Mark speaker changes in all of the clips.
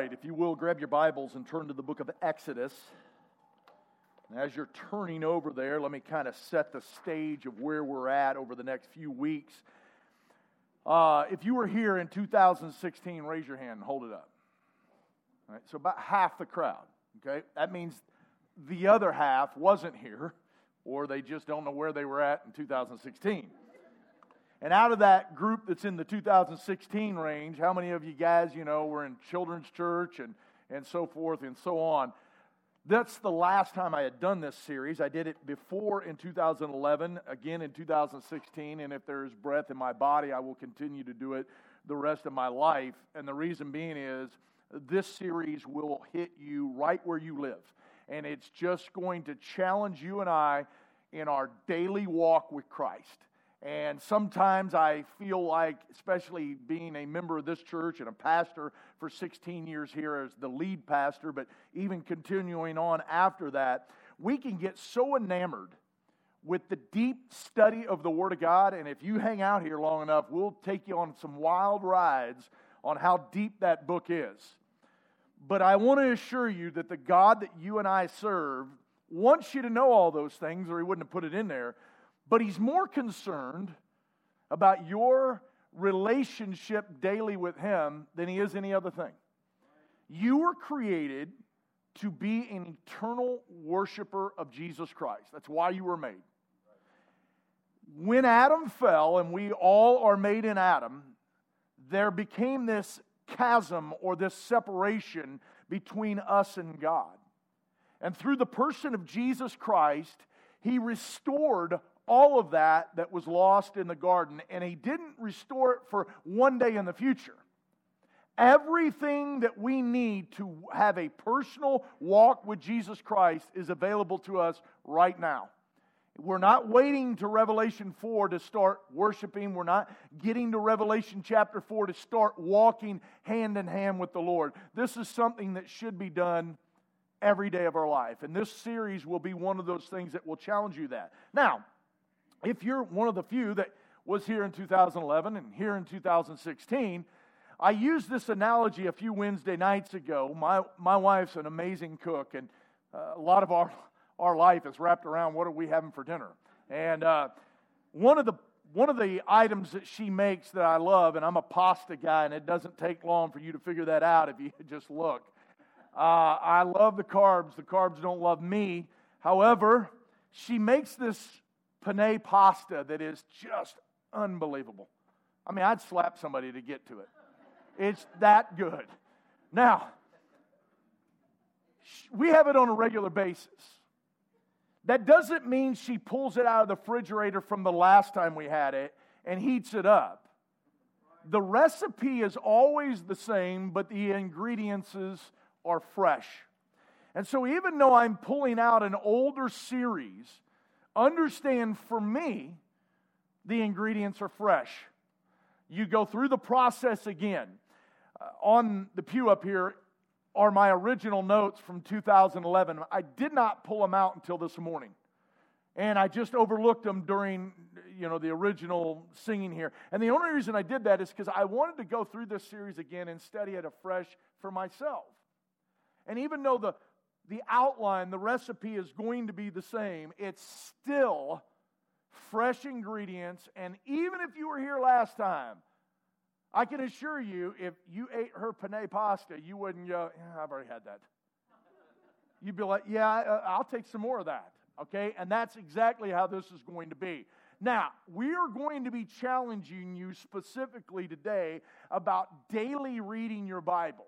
Speaker 1: right, if you will, grab your Bibles and turn to the book of Exodus. And as you're turning over there, let me kind of set the stage of where we're at over the next few weeks. Uh, if you were here in 2016, raise your hand and hold it up. All right, so about half the crowd. Okay, that means the other half wasn't here, or they just don't know where they were at in 2016. And out of that group that's in the 2016 range, how many of you guys, you know, were in children's church and, and so forth and so on? That's the last time I had done this series. I did it before in 2011, again in 2016, and if there's breath in my body, I will continue to do it the rest of my life. And the reason being is this series will hit you right where you live. And it's just going to challenge you and I in our daily walk with Christ. And sometimes I feel like, especially being a member of this church and a pastor for 16 years here as the lead pastor, but even continuing on after that, we can get so enamored with the deep study of the Word of God. And if you hang out here long enough, we'll take you on some wild rides on how deep that book is. But I want to assure you that the God that you and I serve wants you to know all those things, or He wouldn't have put it in there. But he's more concerned about your relationship daily with him than he is any other thing. You were created to be an eternal worshiper of Jesus Christ. That's why you were made. When Adam fell, and we all are made in Adam, there became this chasm or this separation between us and God. And through the person of Jesus Christ, he restored all of that that was lost in the garden, and He didn't restore it for one day in the future. Everything that we need to have a personal walk with Jesus Christ is available to us right now. We're not waiting to Revelation 4 to start worshiping. We're not getting to Revelation chapter 4 to start walking hand in hand with the Lord. This is something that should be done every day of our life. And this series will be one of those things that will challenge you that. Now, if you're one of the few that was here in 2011 and here in 2016, I used this analogy a few Wednesday nights ago. My, my wife's an amazing cook, and uh, a lot of our, our life is wrapped around what are we having for dinner. And uh, one, of the, one of the items that she makes that I love, and I'm a pasta guy, and it doesn't take long for you to figure that out if you just look. Uh, I love the carbs. The carbs don't love me. However, she makes this penne pasta that is just unbelievable. I mean, I'd slap somebody to get to it. It's that good. Now, we have it on a regular basis. That doesn't mean she pulls it out of the refrigerator from the last time we had it and heats it up. The recipe is always the same, but the ingredients are fresh. And so, even though I'm pulling out an older series, Understand for me, the ingredients are fresh. You go through the process again. Uh, on the pew up here are my original notes from 2011. I did not pull them out until this morning. And I just overlooked them during, you know, the original singing here. And the only reason I did that is because I wanted to go through this series again and study it afresh for myself. And even though the, the outline, the recipe is going to be the same. It's still fresh ingredients. And even if you were here last time, I can assure you, if you ate her penne pasta, you wouldn't go, yeah, I've already had that. You'd be like, yeah, uh, I'll take some more of that. Okay? And that's exactly how this is going to be. Now, we are going to be challenging you specifically today about daily reading your Bible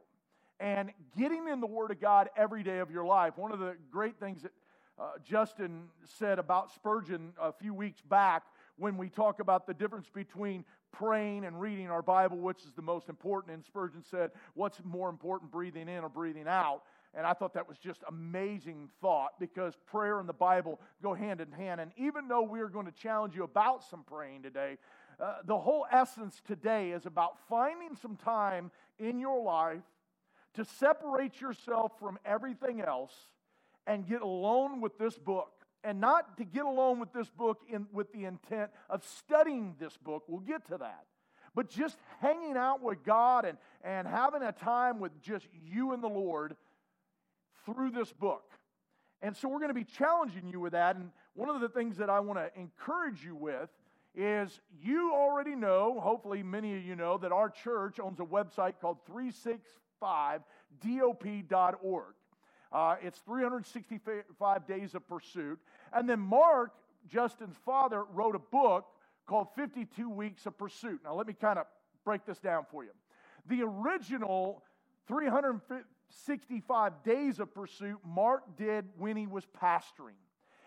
Speaker 1: and getting in the Word of God every day of your life. One of the great things that uh, Justin said about Spurgeon a few weeks back when we talk about the difference between praying and reading our Bible, which is the most important. And Spurgeon said, What's more important, breathing in or breathing out? And I thought that was just amazing thought because prayer and the Bible go hand in hand. And even though we're going to challenge you about some praying today, uh, the whole essence today is about finding some time in your life to separate yourself from everything else and get alone with this book. And not to get alone with this book in, with the intent of studying this book, we'll get to that. but just hanging out with God and, and having a time with just you and the Lord through this book. And so we're going to be challenging you with that. And one of the things that I want to encourage you with is you already know, hopefully many of you know, that our church owns a website called 365dop.org. Uh, it's 365 days of pursuit. And then Mark, Justin's father, wrote a book called 52 Weeks of Pursuit. Now, let me kind of break this down for you. The original 365 days of pursuit Mark did when he was pastoring.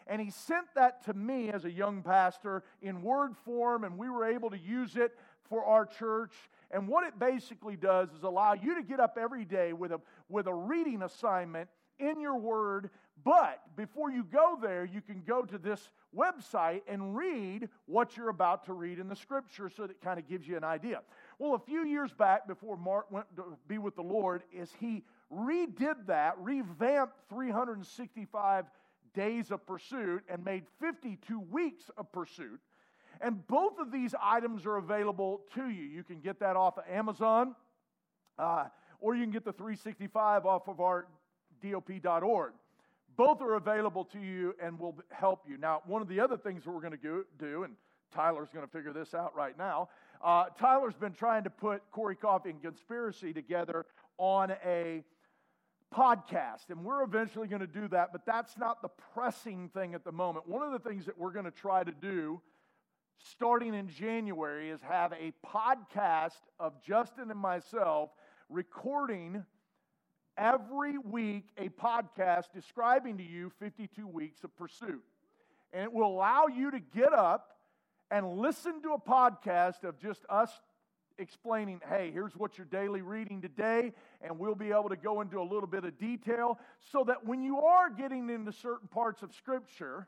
Speaker 1: And he sent that to me as a young pastor in word form, and we were able to use it for our church. And what it basically does is allow you to get up every day with a, with a reading assignment in your word. But before you go there, you can go to this website and read what you're about to read in the scripture so that kind of gives you an idea. Well, a few years back, before Mark went to be with the Lord, is he redid that, revamped 365 days of pursuit, and made 52 weeks of pursuit. And both of these items are available to you. You can get that off of Amazon, uh, or you can get the 365 off of our dop.org. Both are available to you and will help you. Now, one of the other things that we're going to do, and Tyler's going to figure this out right now. Uh, Tyler's been trying to put Corey Coffee and Conspiracy together on a podcast, and we're eventually going to do that, but that's not the pressing thing at the moment. One of the things that we're going to try to do starting in January is have a podcast of Justin and myself recording every week a podcast describing to you 52 weeks of pursuit. And it will allow you to get up and listen to a podcast of just us explaining, hey, here's what you're daily reading today, and we'll be able to go into a little bit of detail so that when you are getting into certain parts of Scripture,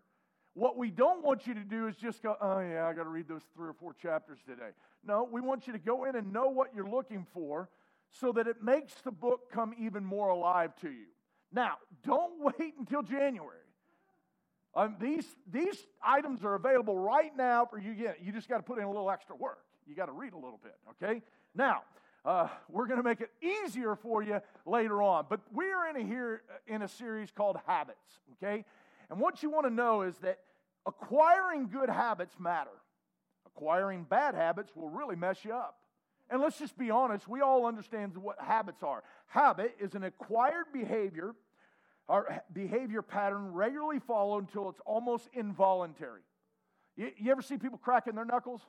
Speaker 1: what we don't want you to do is just go, oh, yeah, I got to read those three or four chapters today. No, we want you to go in and know what you're looking for so that it makes the book come even more alive to you. Now, don't wait until January. Um, these, these items are available right now for you. You just got to put in a little extra work. You got to read a little bit, okay? Now, uh, we're going to make it easier for you later on. But we are in a, here in a series called Habits, okay? And what you want to know is that acquiring good habits matter. Acquiring bad habits will really mess you up. And let's just be honest, we all understand what habits are. Habit is an acquired behavior or behavior pattern regularly followed until it's almost involuntary. You, you ever see people cracking their knuckles?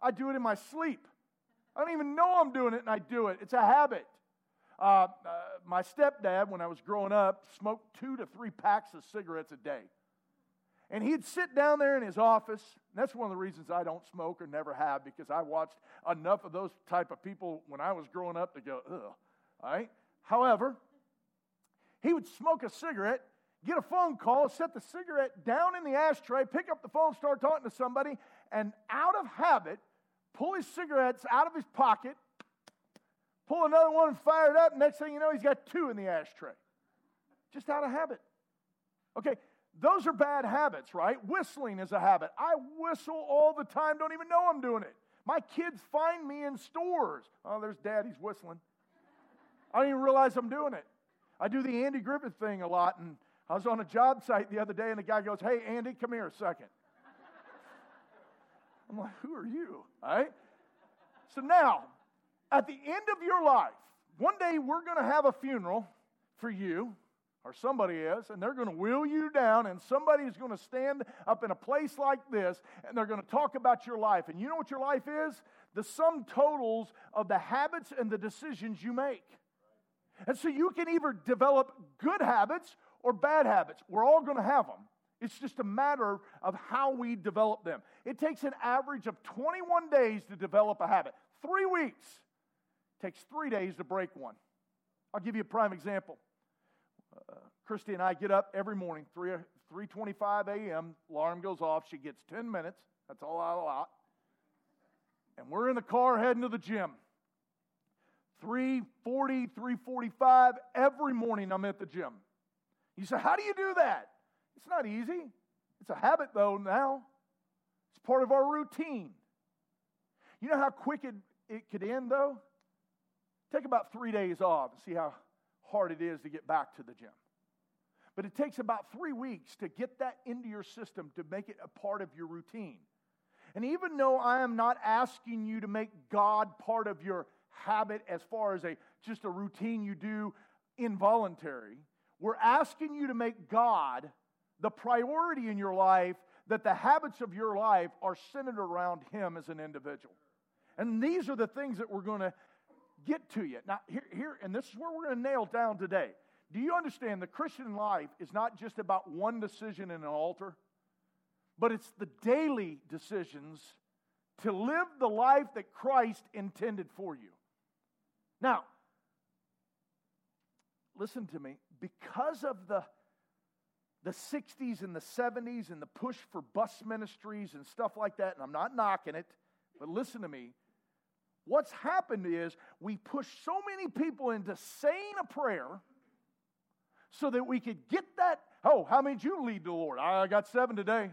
Speaker 1: I do it in my sleep. I don't even know I'm doing it, and I do it. It's a habit. Uh, uh, my stepdad, when I was growing up, smoked two to three packs of cigarettes a day. And he'd sit down there in his office. that's one of the reasons I don't smoke or never have, because I watched enough of those type of people when I was growing up to go, ugh. All right? However, he would smoke a cigarette, get a phone call, set the cigarette down in the ashtray, pick up the phone, start talking to somebody, and out of habit, pull his cigarettes out of his pocket, pull another one and fire it up. Next thing you know, he's got two in the ashtray. Just out of habit. Okay, those are bad habits, right? Whistling is a habit. I whistle all the time, don't even know I'm doing it. My kids find me in stores. Oh, there's daddy's whistling. I don't even realize I'm doing it. I do the Andy Griffith thing a lot, and I was on a job site the other day, and the guy goes, Hey, Andy, come here a second. I'm like, Who are you? All right? So now, at the end of your life, one day we're going to have a funeral for you, or somebody is, and they're going to wheel you down, and somebody is going to stand up in a place like this, and they're going to talk about your life. And you know what your life is? The sum totals of the habits and the decisions you make. And so you can either develop good habits or bad habits. We're all going to have them. It's just a matter of how we develop them. It takes an average of 21 days to develop a habit. Three weeks takes three days to break one. I'll give you a prime example. Uh, Christy and I get up every morning, 3, 3.25 a.m., alarm goes off. She gets 10 minutes. That's all I allot. And we're in the car heading to the gym. 340, 345, every morning I'm at the gym. You say, How do you do that? It's not easy. It's a habit, though, now. It's part of our routine. You know how quick it it could end, though, take about three days off and see how hard it is to get back to the gym. But it takes about three weeks to get that into your system to make it a part of your routine. And even though I am not asking you to make God part of your habit as far as a just a routine you do involuntary, we're asking you to make God the priority in your life that the habits of your life are centered around Him as an individual. And these are the things that we're going to get to you. Now, here, here and this is where we're going to nail down today. Do you understand the Christian life is not just about one decision in an altar, but it's the daily decisions to live the life that Christ intended for you. Now, listen to me. Because of the the 60s and the 70s and the push for bus ministries and stuff like that, and I'm not knocking it, but listen to me. What's happened is we push so many people into saying a prayer so that we could get that. Oh, how many did you lead to the Lord? I got seven today.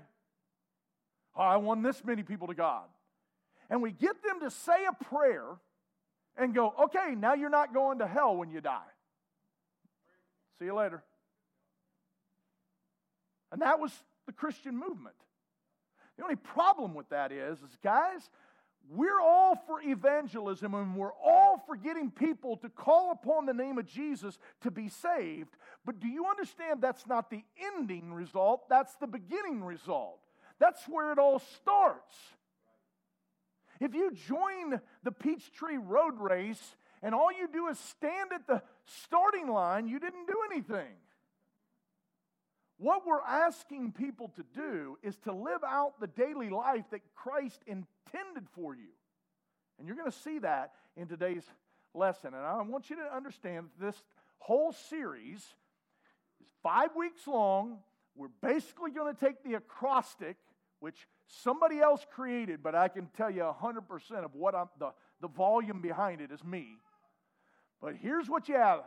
Speaker 1: I won this many people to God. And we get them to say a prayer and go, okay, now you're not going to hell when you die. See you later. And that was the Christian movement. The only problem with that is, is guys, we're all for evangelism and we're all for getting people to call upon the name of Jesus to be saved. But do you understand that's not the ending result? That's the beginning result. That's where it all starts. If you join the Peachtree Road Race and all you do is stand at the starting line, you didn't do anything. What we're asking people to do is to live out the daily life that Christ intended for you. And you're going to see that in today's lesson. And I want you to understand this whole series is five weeks long. We're basically going to take the acrostic, which somebody else created, but I can tell you 100% of what I'm, the, the volume behind it is me. But here's what you have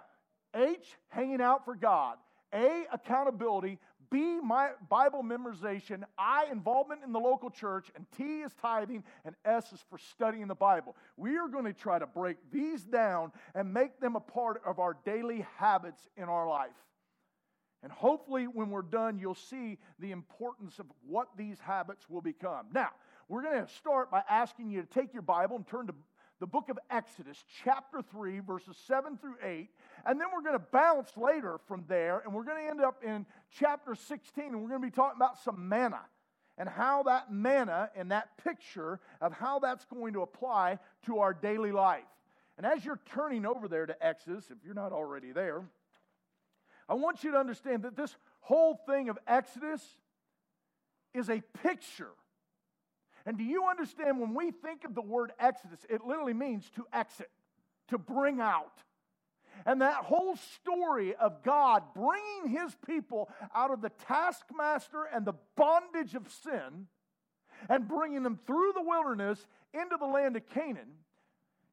Speaker 1: H, hanging out for God. A, accountability. B, my Bible memorization. I, involvement in the local church. And T is tithing. And S is for studying the Bible. We are going to try to break these down and make them a part of our daily habits in our life. And hopefully, when we're done, you'll see the importance of what these habits will become. Now, we're going to start by asking you to take your Bible and turn to the book of Exodus, chapter 3, verses 7 through 8. And then we're going to bounce later from there, and we're going to end up in chapter 16, and we're going to be talking about some manna and how that manna and that picture of how that's going to apply to our daily life. And as you're turning over there to Exodus, if you're not already there, I want you to understand that this whole thing of Exodus is a picture and do you understand when we think of the word Exodus, it literally means to exit, to bring out. And that whole story of God bringing his people out of the taskmaster and the bondage of sin and bringing them through the wilderness into the land of Canaan.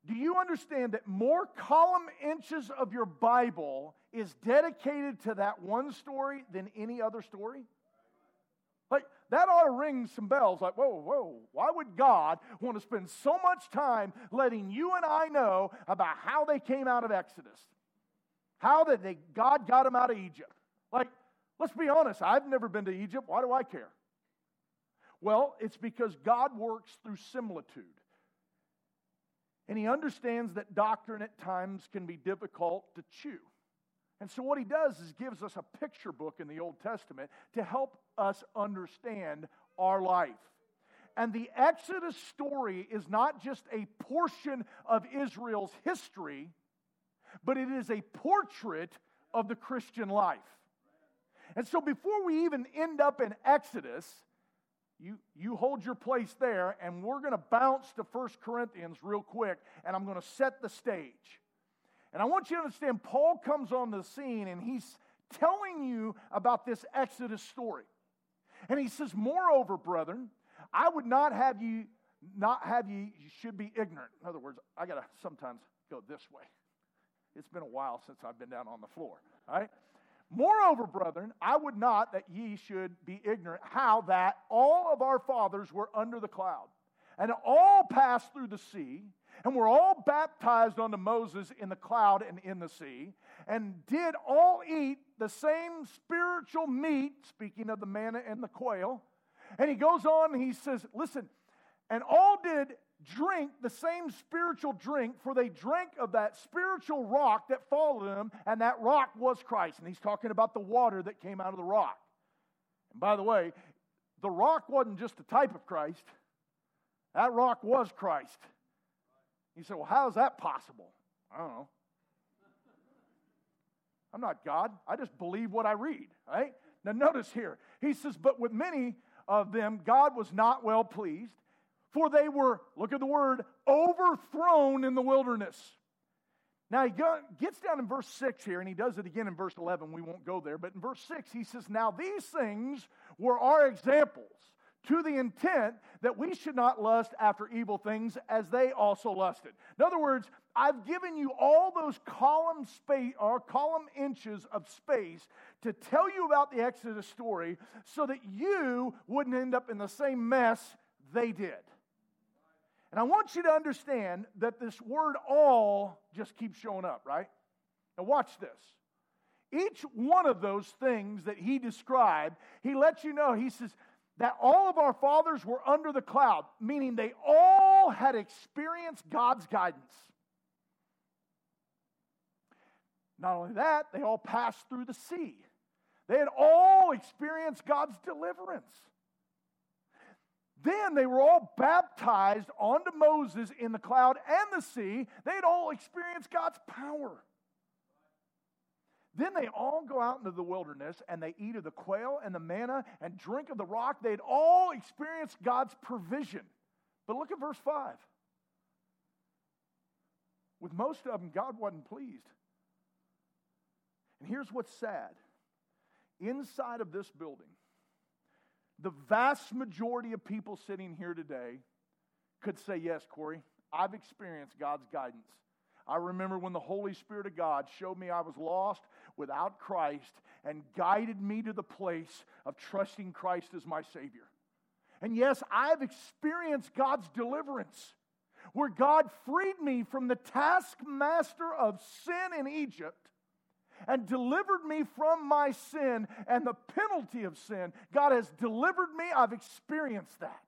Speaker 1: Do you understand that more column inches of your Bible is dedicated to that one story than any other story? Like, that ought to ring some bells like, whoa, whoa, why would God want to spend so much time letting you and I know about how they came out of Exodus? How that they, God got them out of Egypt? Like, let's be honest, I've never been to Egypt. Why do I care? Well, it's because God works through similitude. And he understands that doctrine at times can be difficult to chew. And so, what he does is gives us a picture book in the Old Testament to help us understand our life. And the Exodus story is not just a portion of Israel's history, but it is a portrait of the Christian life. And so, before we even end up in Exodus, you, you hold your place there, and we're going to bounce to First Corinthians real quick, and I'm going to set the stage. And I want you to understand, Paul comes on the scene and he's telling you about this Exodus story. And he says, Moreover, brethren, I would not have you not have you, you should be ignorant. In other words, I gotta sometimes go this way. It's been a while since I've been down on the floor. Right? Moreover, brethren, I would not that ye should be ignorant how that all of our fathers were under the cloud, and all passed through the sea, and were all baptized unto Moses in the cloud and in the sea, and did all eat the same spiritual meat, speaking of the manna and the quail. And he goes on and he says, Listen, and all did drink the same spiritual drink, for they drank of that spiritual rock that followed them, and that rock was Christ. And he's talking about the water that came out of the rock. And by the way, the rock wasn't just a type of Christ, that rock was Christ. He said, Well, how is that possible? I don't know. I'm not God. I just believe what I read, right? Now, notice here. He says, But with many of them, God was not well pleased, for they were, look at the word, overthrown in the wilderness. Now, he gets down in verse 6 here, and he does it again in verse 11. We won't go there. But in verse 6, he says, Now these things were our examples to the intent that we should not lust after evil things as they also lusted. In other words, I've given you all those column space or uh, column inches of space to tell you about the Exodus story so that you wouldn't end up in the same mess they did. And I want you to understand that this word all just keeps showing up, right? Now watch this. Each one of those things that he described, he lets you know, he says, that all of our fathers were under the cloud, meaning they all had experienced God's guidance. Not only that, they all passed through the sea. They had all experienced God's deliverance. Then they were all baptized onto Moses in the cloud and the sea. They'd all experienced God's power. Then they all go out into the wilderness and they eat of the quail and the manna and drink of the rock. They'd all experienced God's provision. But look at verse 5. With most of them, God wasn't pleased. And here's what's sad inside of this building, the vast majority of people sitting here today could say, Yes, Corey, I've experienced God's guidance. I remember when the Holy Spirit of God showed me I was lost without Christ and guided me to the place of trusting Christ as my Savior. And yes, I've experienced God's deliverance where God freed me from the taskmaster of sin in Egypt and delivered me from my sin and the penalty of sin. God has delivered me. I've experienced that.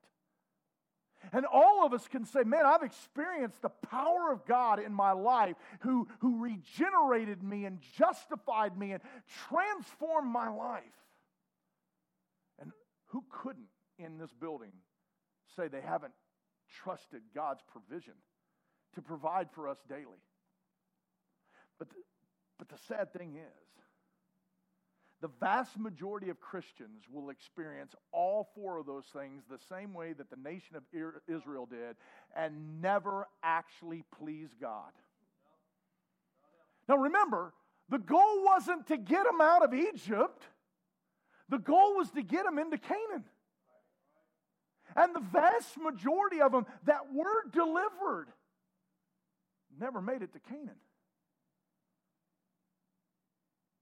Speaker 1: And all of us can say, man, I've experienced the power of God in my life who, who regenerated me and justified me and transformed my life. And who couldn't in this building say they haven't trusted God's provision to provide for us daily? But but the sad thing is, the vast majority of Christians will experience all four of those things the same way that the nation of Israel did and never actually please God. Now remember, the goal wasn't to get them out of Egypt, the goal was to get them into Canaan. And the vast majority of them that were delivered never made it to Canaan.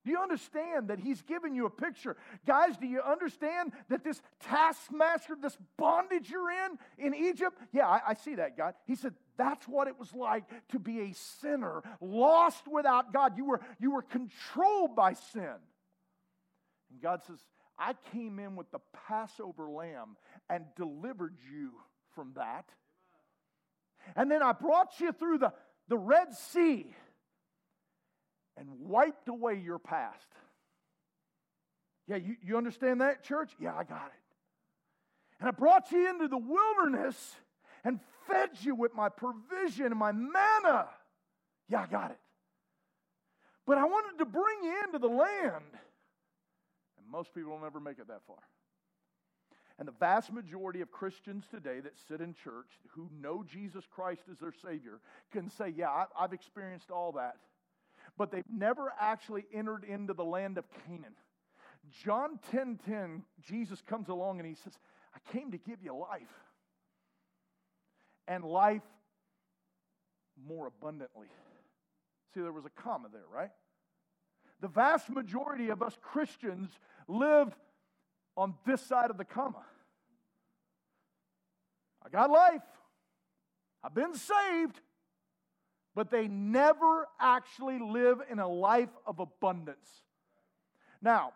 Speaker 1: Do you understand that he's given you a picture? Guys, do you understand that this taskmaster, this bondage you're in in Egypt? Yeah, I, I, see that, God. He said, that's what it was like to be a sinner, lost without God. You were, you were controlled by sin. And God says, I came in with the Passover lamb and delivered you from that. And then I brought you through the, the Red Sea and wiped away your past. Yeah, you, you understand that, church? Yeah, I got it. And I brought you into the wilderness and fed you with my provision and my manna. Yeah, I got it. But I wanted to bring you into the land. And most people will never make it that far. And the vast majority of Christians today that sit in church who know Jesus Christ as their Savior can say, Yeah, I've experienced all that but they've never actually entered into the land of Canaan. John 10:10, 10, 10, Jesus comes along and he says, I came to give you life. And life more abundantly. See, there was a comma there, right? The vast majority of us Christians live on this side of the comma. I got life. I've been saved. But they never actually live in a life of abundance. Now,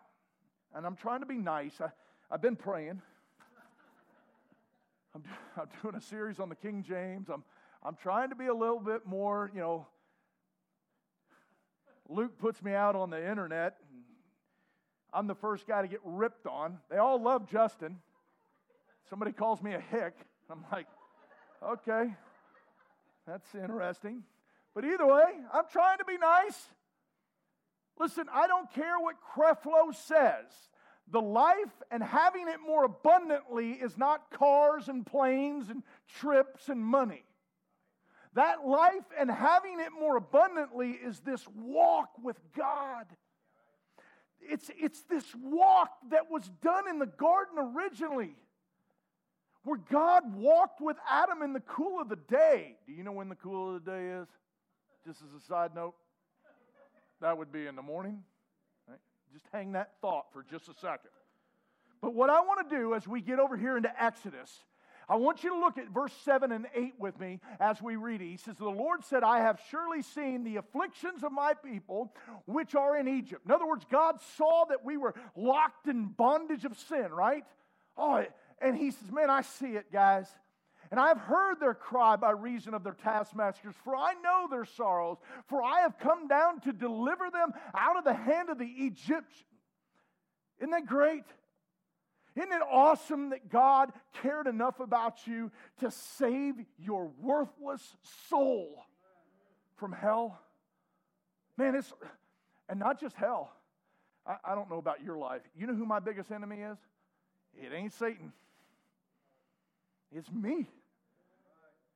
Speaker 1: and I'm trying to be nice, I, I've been praying. I'm, I'm doing a series on the King James. I'm, I'm trying to be a little bit more, you know. Luke puts me out on the internet. I'm the first guy to get ripped on. They all love Justin. Somebody calls me a hick. I'm like, okay, that's interesting. But either way, I'm trying to be nice. Listen, I don't care what Creflo says. The life and having it more abundantly is not cars and planes and trips and money. That life and having it more abundantly is this walk with God. It's, it's this walk that was done in the garden originally, where God walked with Adam in the cool of the day. Do you know when the cool of the day is? Just as a side note, that would be in the morning. Right? Just hang that thought for just a second. But what I want to do as we get over here into Exodus, I want you to look at verse 7 and 8 with me as we read it. He says, The Lord said, I have surely seen the afflictions of my people which are in Egypt. In other words, God saw that we were locked in bondage of sin, right? Oh, and He says, Man, I see it, guys. And I have heard their cry by reason of their taskmasters, for I know their sorrows, for I have come down to deliver them out of the hand of the Egyptians. Isn't that great? Isn't it awesome that God cared enough about you to save your worthless soul from hell? Man, it's, and not just hell. I, I don't know about your life. You know who my biggest enemy is? It ain't Satan, it's me.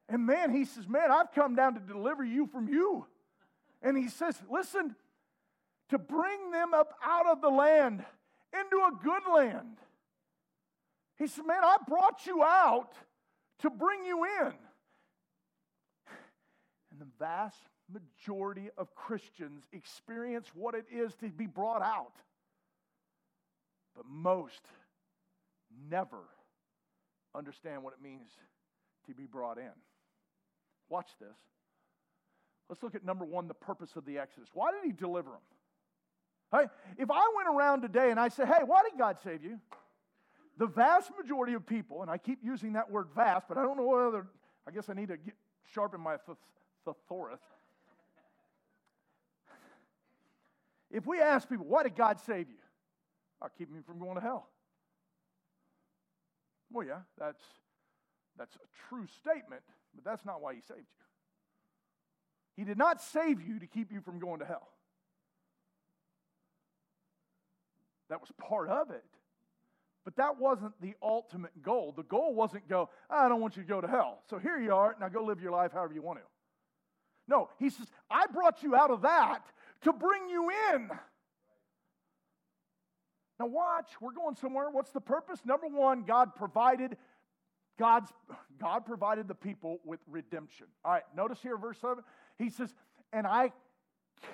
Speaker 1: And man, he says, Man, I've come down to deliver you from you. And he says, Listen, to bring them up out of the land into a good land. He said, Man, I brought you out to bring you in. And the vast majority of Christians experience what it is to be brought out. But most never understand what it means to be brought in. Watch this. Let's look at number one the purpose of the Exodus. Why did he deliver them? Hey, if I went around today and I said, hey, why did God save you? The vast majority of people, and I keep using that word vast, but I don't know what other, I guess I need to get, sharpen my thesaurus. If we ask people, why did God save you? I'll keep me from going to hell. Well, yeah, that's, that's a true statement, but that's not why he saved you. He did not save you to keep you from going to hell. That was part of it. But that wasn't the ultimate goal. The goal wasn't go, I don't want you to go to hell. So here you are, now go live your life however you want to. No, he says, I brought you out of that to bring you in. Now watch, we're going somewhere. What's the purpose? Number one, God provided God's, God provided the people with redemption. All right, notice here, verse 7. He says, And I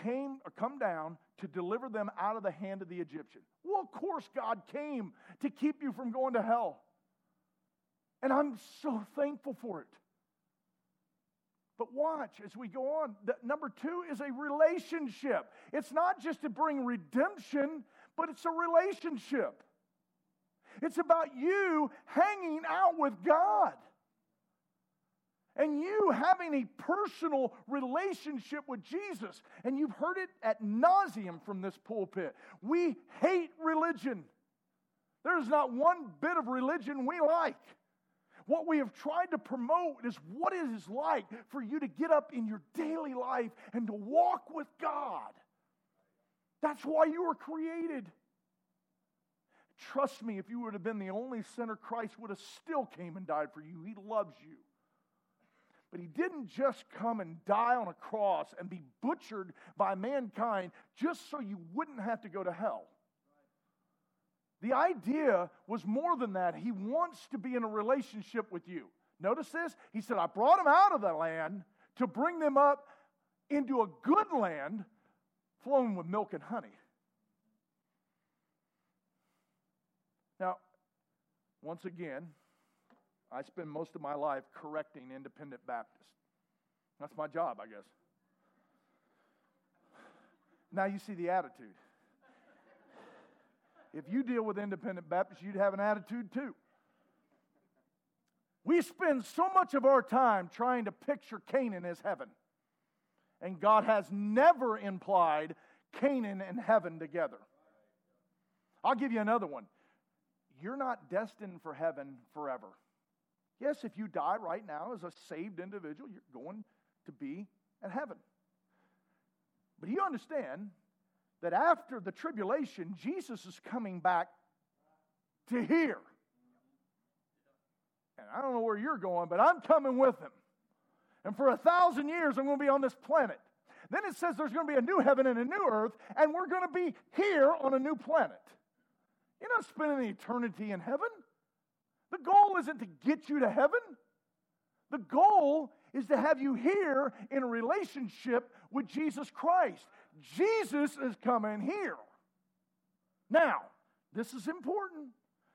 Speaker 1: came or come down to deliver them out of the hand of the Egyptian. Well, of course, God came to keep you from going to hell. And I'm so thankful for it. But watch as we go on. Number two is a relationship. It's not just to bring redemption, but it's a relationship. It's about you hanging out with God and you having a personal relationship with Jesus. And you've heard it at nauseum from this pulpit. We hate religion. There's not one bit of religion we like. What we have tried to promote is what it is like for you to get up in your daily life and to walk with God. That's why you were created. Trust me, if you would have been the only sinner, Christ would have still came and died for you. He loves you. But he didn't just come and die on a cross and be butchered by mankind just so you wouldn't have to go to hell. The idea was more than that. He wants to be in a relationship with you. Notice this? He said, I brought them out of the land to bring them up into a good land flowing with milk and honey. Now, once again, I spend most of my life correcting independent Baptists. That's my job, I guess. Now you see the attitude. If you deal with independent Baptists, you'd have an attitude too. We spend so much of our time trying to picture Canaan as heaven. And God has never implied Canaan and heaven together. I'll give you another one. You're not destined for heaven forever. Yes, if you die right now as a saved individual, you're going to be in heaven. But you understand that after the tribulation, Jesus is coming back to here. And I don't know where you're going, but I'm coming with him. And for a thousand years, I'm going to be on this planet. Then it says there's going to be a new heaven and a new earth, and we're going to be here on a new planet. You're not spending eternity in heaven. The goal isn't to get you to heaven. The goal is to have you here in a relationship with Jesus Christ. Jesus is coming here. Now, this is important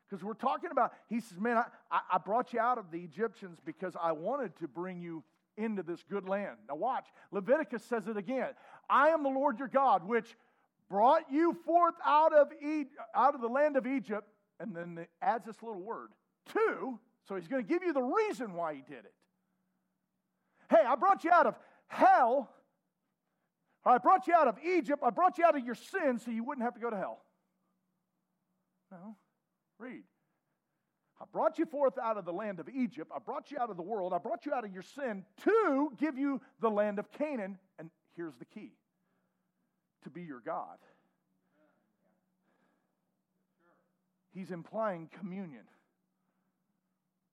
Speaker 1: because we're talking about, he says, Man, I, I brought you out of the Egyptians because I wanted to bring you into this good land. Now, watch. Leviticus says it again I am the Lord your God, which brought you forth out of, e- out of the land of Egypt. And then it adds this little word, to. So he's going to give you the reason why he did it. Hey, I brought you out of hell. I brought you out of Egypt. I brought you out of your sin so you wouldn't have to go to hell. No. Read. I brought you forth out of the land of Egypt. I brought you out of the world. I brought you out of your sin to give you the land of Canaan. And here's the key to be your God. He's implying communion.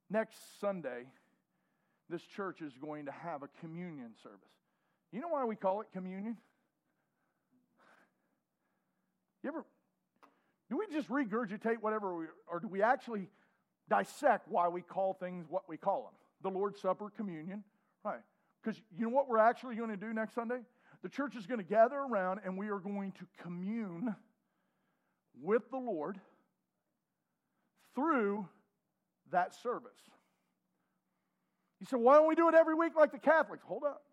Speaker 1: Next Sunday, this church is going to have a communion service. You know why we call it communion? You ever, do we just regurgitate whatever we, or do we actually dissect why we call things what we call them? The Lord's Supper, communion, right? Because you know what we're actually going to do next Sunday? The church is going to gather around and we are going to commune with the Lord through that service. You say, why don't we do it every week like the Catholics? Hold up.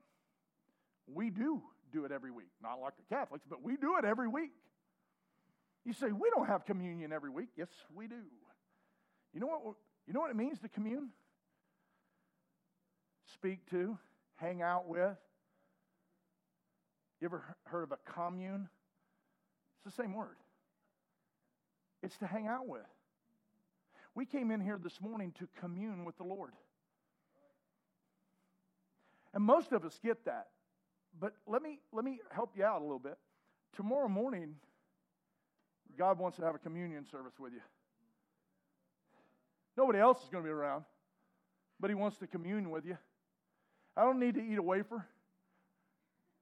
Speaker 1: We do do it every week. Not like the Catholics, but we do it every week. You say, we don't have communion every week. Yes, we do. You know what, you know what it means to commune? Speak to, hang out with. You ever heard of a commune? It's the same word. It's to hang out with. We came in here this morning to commune with the Lord. And most of us get that. But let me, let me help you out a little bit. Tomorrow morning, God wants to have a communion service with you. Nobody else is going to be around, but He wants to commune with you. I don't need to eat a wafer.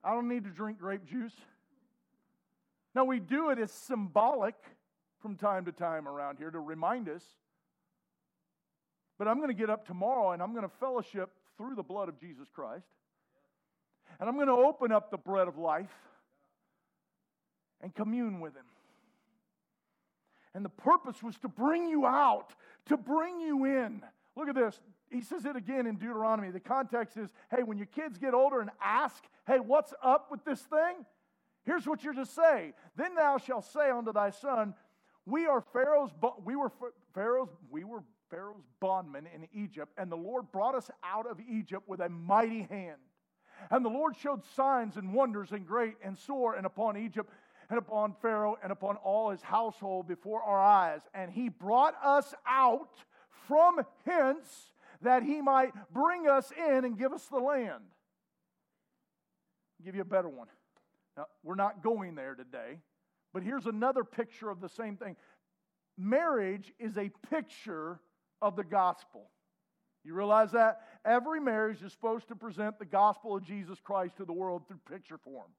Speaker 1: I don't need to drink grape juice. Now, we do it as symbolic from time to time around here to remind us. But I'm going to get up tomorrow and I'm going to fellowship through the blood of Jesus Christ. And I'm going to open up the bread of life and commune with Him. And the purpose was to bring you out, to bring you in. Look at this. He says it again in Deuteronomy. The context is hey, when your kids get older and ask, hey, what's up with this thing? Here's what you're to say. Then thou shalt say unto thy son, we are Pharaoh's, we were Pharaoh's, we were Pharaoh's bondmen in Egypt, and the Lord brought us out of Egypt with a mighty hand. And the Lord showed signs and wonders and great and sore and upon Egypt and upon Pharaoh and upon all his household before our eyes. And he brought us out from hence that he might bring us in and give us the land. I'll give you a better one. Now, we're not going there today, but here's another picture of the same thing. Marriage is a picture of the gospel. You realize that? Every marriage is supposed to present the gospel of Jesus Christ to the world through picture form.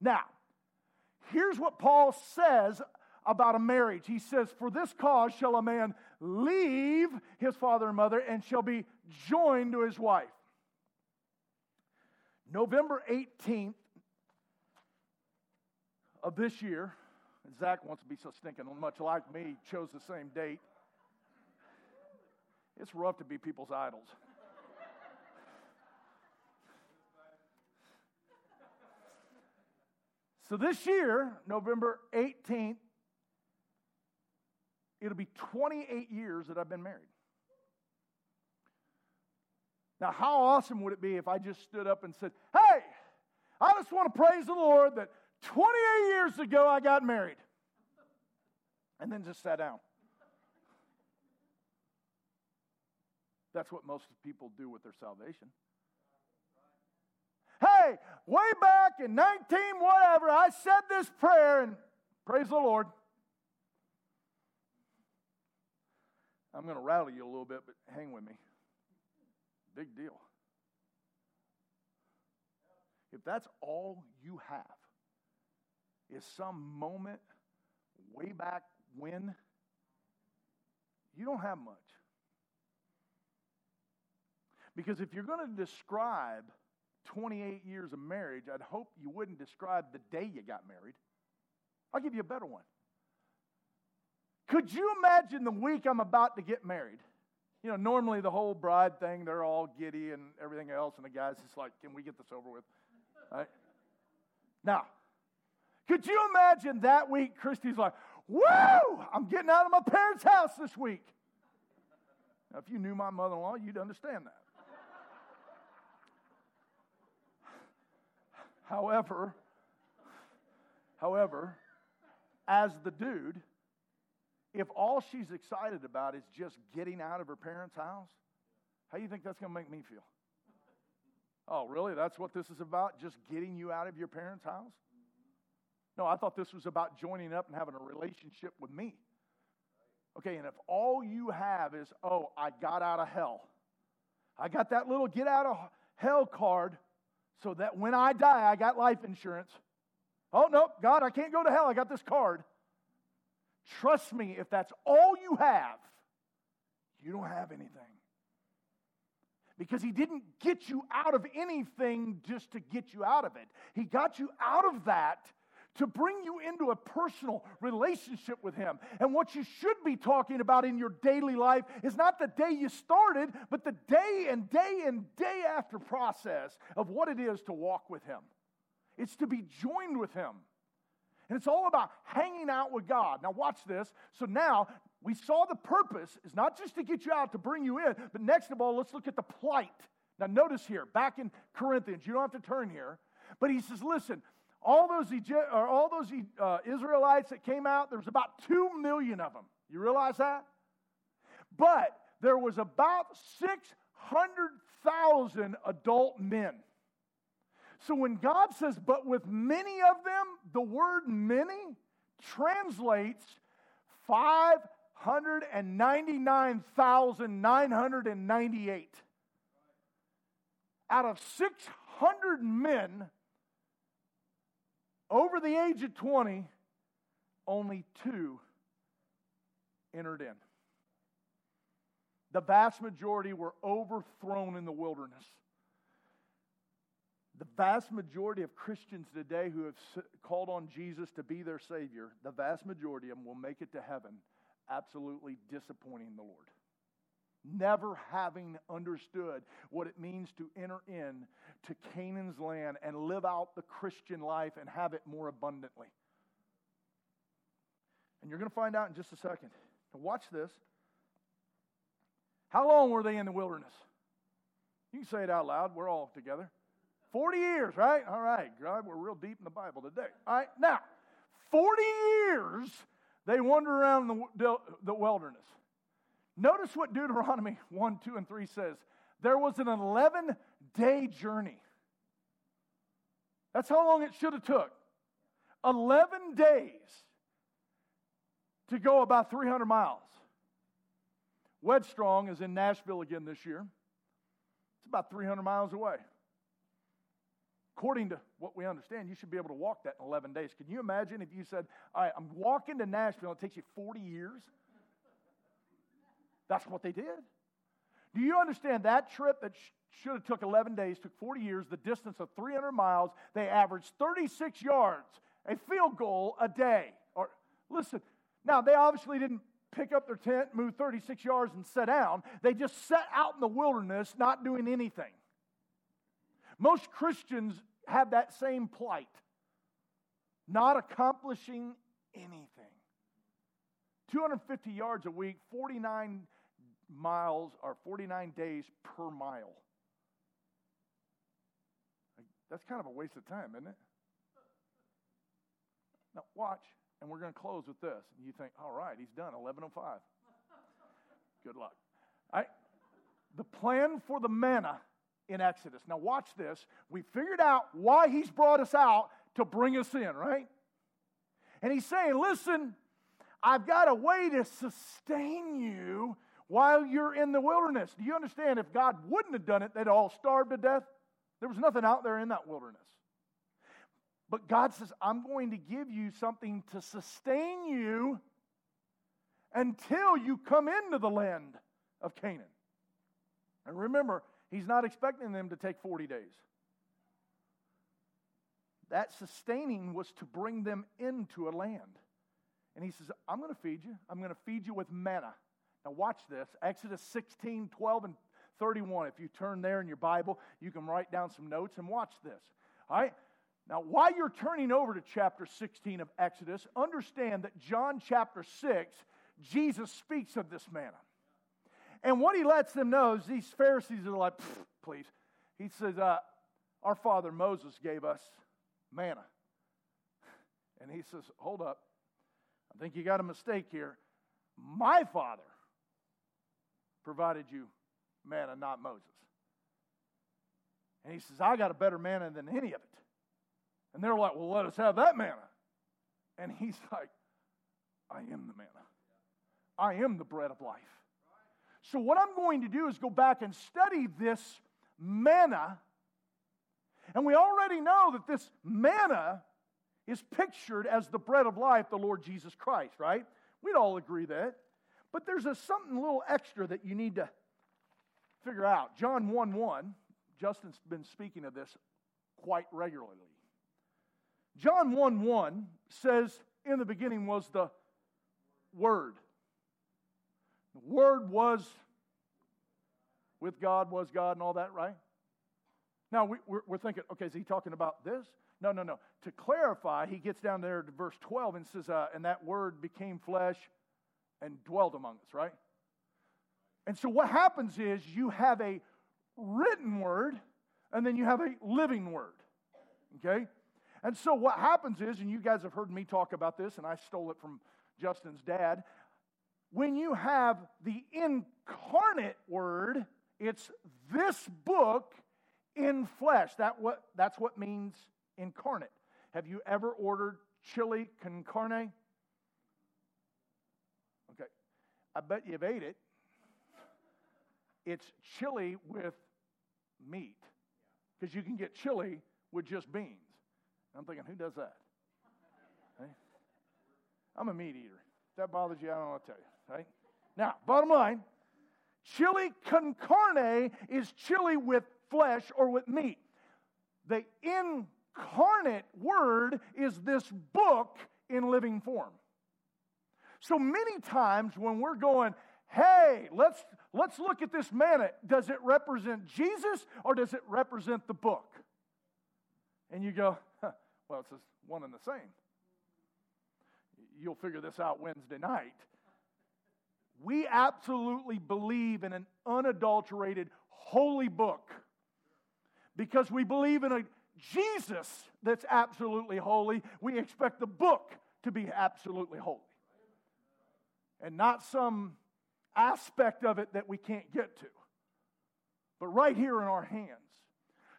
Speaker 1: Now, here's what Paul says about a marriage. He says, For this cause shall a man leave his father and mother and shall be joined to his wife. November 18th of this year, Zach wants to be so stinking much like me, chose the same date. It's rough to be people's idols. So this year, November 18th, it'll be 28 years that I've been married. Now, how awesome would it be if I just stood up and said, Hey, I just want to praise the Lord that 28 years ago I got married. And then just sat down. That's what most people do with their salvation. Hey, way back in 19 whatever, I said this prayer and praise the Lord. I'm going to rattle you a little bit, but hang with me. Big deal. If that's all you have, is some moment way back when, you don't have much. Because if you're going to describe 28 years of marriage, I'd hope you wouldn't describe the day you got married. I'll give you a better one. Could you imagine the week I'm about to get married? You know, normally the whole bride thing, they're all giddy and everything else, and the guy's just like, can we get this over with? Right? Now, could you imagine that week Christy's like, woo, I'm getting out of my parents' house this week. Now, if you knew my mother in law, you'd understand that. However, however, as the dude, if all she's excited about is just getting out of her parents' house, how do you think that's going to make me feel? Oh, really? That's what this is about? Just getting you out of your parents' house? No, I thought this was about joining up and having a relationship with me. Okay, and if all you have is, oh, I got out of hell, I got that little get out of hell card so that when I die, I got life insurance. Oh, no, God, I can't go to hell. I got this card. Trust me, if that's all you have, you don't have anything. Because he didn't get you out of anything just to get you out of it. He got you out of that to bring you into a personal relationship with Him. And what you should be talking about in your daily life is not the day you started, but the day and day and day after process of what it is to walk with Him. It's to be joined with Him. And it's all about hanging out with God. Now, watch this. So now we saw the purpose is not just to get you out, to bring you in, but next of all, let's look at the plight. Now, notice here, back in Corinthians, you don't have to turn here, but he says, listen, all those, Egypt, or all those uh, Israelites that came out, there was about 2 million of them. You realize that? But there was about 600,000 adult men. So when God says, but with many of them, the word many translates 599,998. Out of 600 men, over the age of 20, only two entered in. The vast majority were overthrown in the wilderness. The vast majority of Christians today who have called on Jesus to be their Savior, the vast majority of them will make it to heaven absolutely disappointing the Lord never having understood what it means to enter in to Canaan's land and live out the Christian life and have it more abundantly. And you're going to find out in just a second. Now watch this. How long were they in the wilderness? You can say it out loud. We're all together. 40 years, right? All right. God, we're real deep in the Bible today. All right. Now, 40 years they wander around the, the, wilderness. Notice what Deuteronomy 1, 2, and 3 says. There was an 11 day journey. That's how long it should have took. 11 days to go about 300 miles. Wedstrong is in Nashville again this year. It's about 300 miles away. According to what we understand, you should be able to walk that in 11 days. Can you imagine if you said, All right, I'm walking to Nashville, it takes you 40 years? That's what they did. Do you understand that trip that sh- should have took 11 days took 40 years, the distance of 300 miles, they averaged 36 yards, a field goal a day. Or listen, now they obviously didn't pick up their tent, move 36 yards and sit down. They just sat out in the wilderness not doing anything. Most Christians have that same plight. not accomplishing anything. 250 yards a week, 49 miles or 49 days per mile. That's kind of a waste of time, isn't it? Now, watch, and we're going to close with this. And you think, all right, he's done, 1105. Good luck. Right. The plan for the manna in Exodus. Now, watch this. We figured out why he's brought us out to bring us in, right? And he's saying, listen, I've got a way to sustain you while you're in the wilderness. Do you understand? If God wouldn't have done it, they'd all starve to death. There was nothing out there in that wilderness. But God says, I'm going to give you something to sustain you until you come into the land of Canaan. And remember, He's not expecting them to take 40 days. That sustaining was to bring them into a land. And he says, I'm going to feed you. I'm going to feed you with manna. Now, watch this Exodus 16, 12, and 31. If you turn there in your Bible, you can write down some notes and watch this. All right? Now, while you're turning over to chapter 16 of Exodus, understand that John chapter 6, Jesus speaks of this manna. And what he lets them know is these Pharisees are like, please. He says, uh, Our father Moses gave us manna. And he says, Hold up. I think you got a mistake here. My father provided you manna, not Moses. And he says, I got a better manna than any of it. And they're like, Well, let us have that manna. And he's like, I am the manna. I am the bread of life. So, what I'm going to do is go back and study this manna. And we already know that this manna is pictured as the bread of life, the Lord Jesus Christ, right? We'd all agree that. But there's a something a little extra that you need to figure out. John 1 1, Justin's been speaking of this quite regularly. John 1 1 says, In the beginning was the Word. The Word was with God, was God, and all that, right? Now we, are we're thinking, okay, is he talking about this? No, no, no. To clarify, he gets down there to verse 12 and says, uh, and that word became flesh and dwelled among us, right? And so what happens is you have a written word and then you have a living word, okay? And so what happens is, and you guys have heard me talk about this, and I stole it from Justin's dad when you have the incarnate word, it's this book in flesh. That what, that's what means incarnate. Have you ever ordered chili con carne? Okay. I bet you've ate it. It's chili with meat. Because you can get chili with just beans. I'm thinking, who does that? Okay. I'm a meat eater. If that bothers you, I don't what to tell you right? Now, bottom line, chili con carne is chili with flesh or with meat. The incarnate word is this book in living form. So many times when we're going, hey, let's, let's look at this manna, does it represent Jesus or does it represent the book? And you go, huh, well, it's one and the same. You'll figure this out Wednesday night we absolutely believe in an unadulterated, holy book because we believe in a Jesus that's absolutely holy. We expect the book to be absolutely holy and not some aspect of it that we can't get to, but right here in our hands.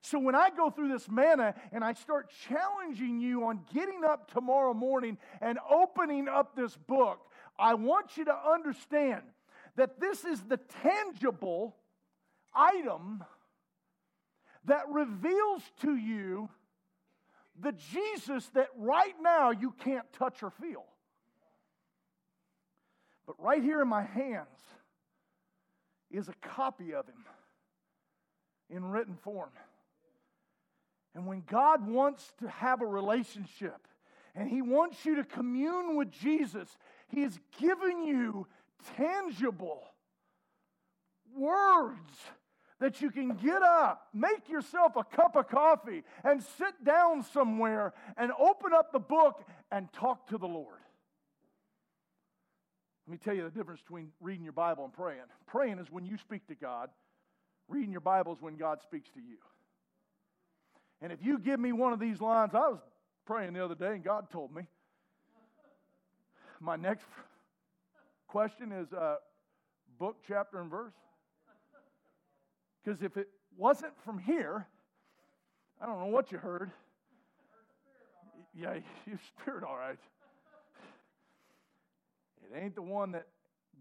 Speaker 1: So when I go through this manna and I start challenging you on getting up tomorrow morning and opening up this book, I want you to understand that this is the tangible item that reveals to you the Jesus that right now you can't touch or feel. But right here in my hands is a copy of him in written form. And when God wants to have a relationship and he wants you to commune with Jesus, he has given you tangible words that you can get up, make yourself a cup of coffee, and sit down somewhere and open up the book and talk to the Lord. Let me tell you the difference between reading your Bible and praying. Praying is when you speak to God, reading your Bible is when God speaks to you. And if you give me one of these lines, I was praying the other day and God told me. My next question is uh, book, chapter, and verse. Because if it wasn't from here, I don't know what you heard. Yeah, your spirit, all right. It ain't the one that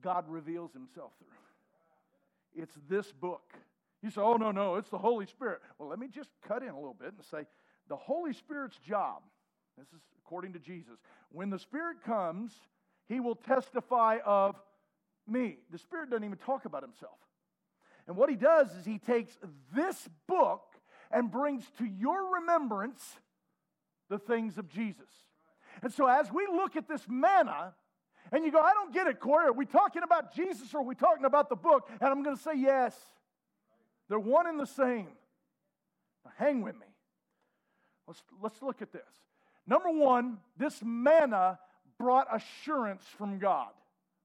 Speaker 1: God reveals himself through. It's this book. You say, oh, no, no, it's the Holy Spirit. Well, let me just cut in a little bit and say the Holy Spirit's job, this is according to Jesus, when the Spirit comes, he will testify of me. The Spirit doesn't even talk about himself. And what he does is he takes this book and brings to your remembrance the things of Jesus. And so as we look at this manna, and you go, I don't get it, Corey. Are we talking about Jesus or are we talking about the book? And I'm going to say yes. They're one and the same. Now, hang with me. Let's, let's look at this. Number one, this manna brought assurance from God.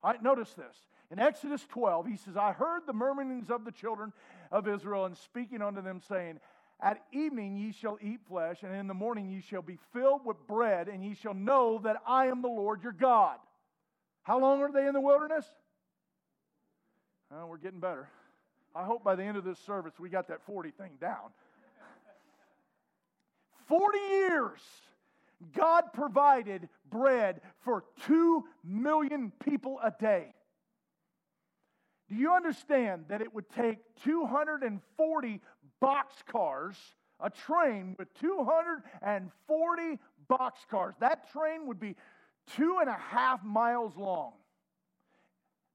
Speaker 1: Right, notice this. In Exodus 12, he says, I heard the murmurings of the children of Israel and speaking unto them, saying, At evening ye shall eat flesh, and in the morning ye shall be filled with bread, and ye shall know that I am the Lord your God. How long are they in the wilderness? We're getting better. I hope by the end of this service we got that 40 thing down. 40 years, God provided bread for 2 million people a day. Do you understand that it would take 240 boxcars, a train with 240 boxcars? That train would be two and a half miles long.